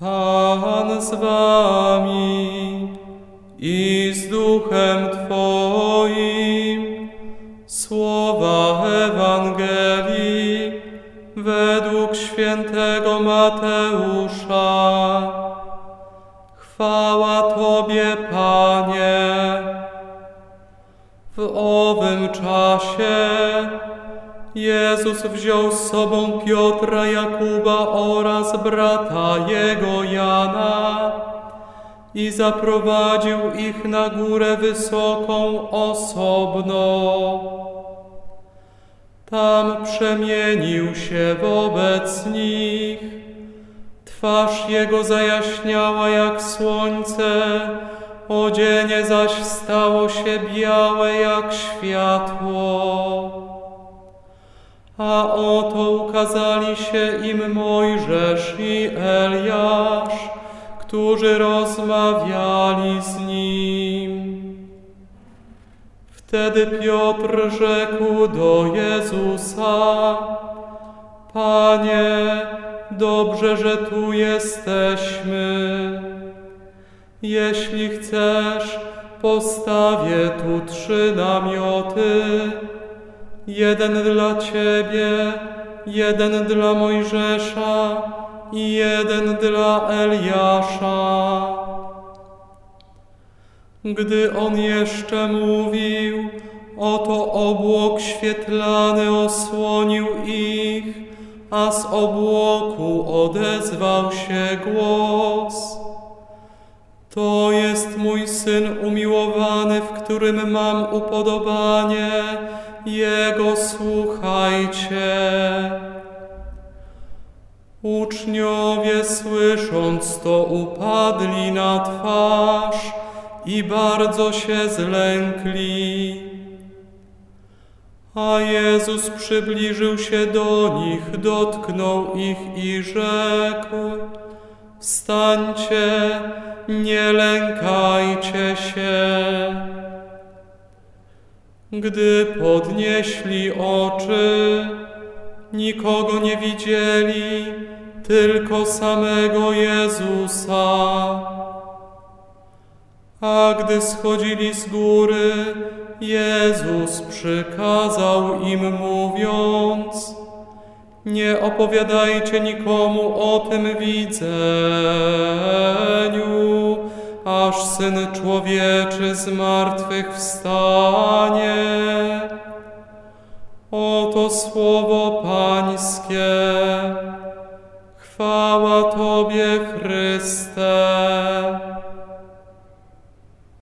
Pan z wami i z duchem Twoim. Słowa Ewangelii według świętego Mateusza. Chwała Tobie, Panie. W owym czasie Jezus wziął z sobą Piotra, Jakuba oraz brata jego Jana i zaprowadził ich na górę wysoką osobno. Tam przemienił się wobec nich. Twarz jego zajaśniała jak słońce, odzienie zaś stało się białe jak światło. A oto ukazali się im Mojżesz i Eliasz, którzy rozmawiali z nim. Wtedy Piotr rzekł do Jezusa, Panie, dobrze, że tu jesteśmy. Jeśli chcesz, postawię tu trzy namioty, jeden dla Ciebie, jeden dla Mojżesza i jeden dla Eliasza. Gdy on jeszcze mówił, oto obłok świetlany osłonił ich, a z obłoku odezwał się głos. To jest mój syn umiłowany, w którym mam upodobanie, jego słuchajcie. Uczniowie słysząc to upadli na twarz i bardzo się zlękli. A Jezus przybliżył się do nich, dotknął ich i rzekł: Wstańcie, nie lękajcie się. Gdy podnieśli oczy, nikogo nie widzieli, tylko samego Jezusa. A gdy schodzili z góry, Jezus przykazał im mówiąc, nie opowiadajcie nikomu o tym widzeniu, aż Syn Człowieczy z martwych wstanie. Oto słowo Pańskie. Chwała Tobie, Chryste.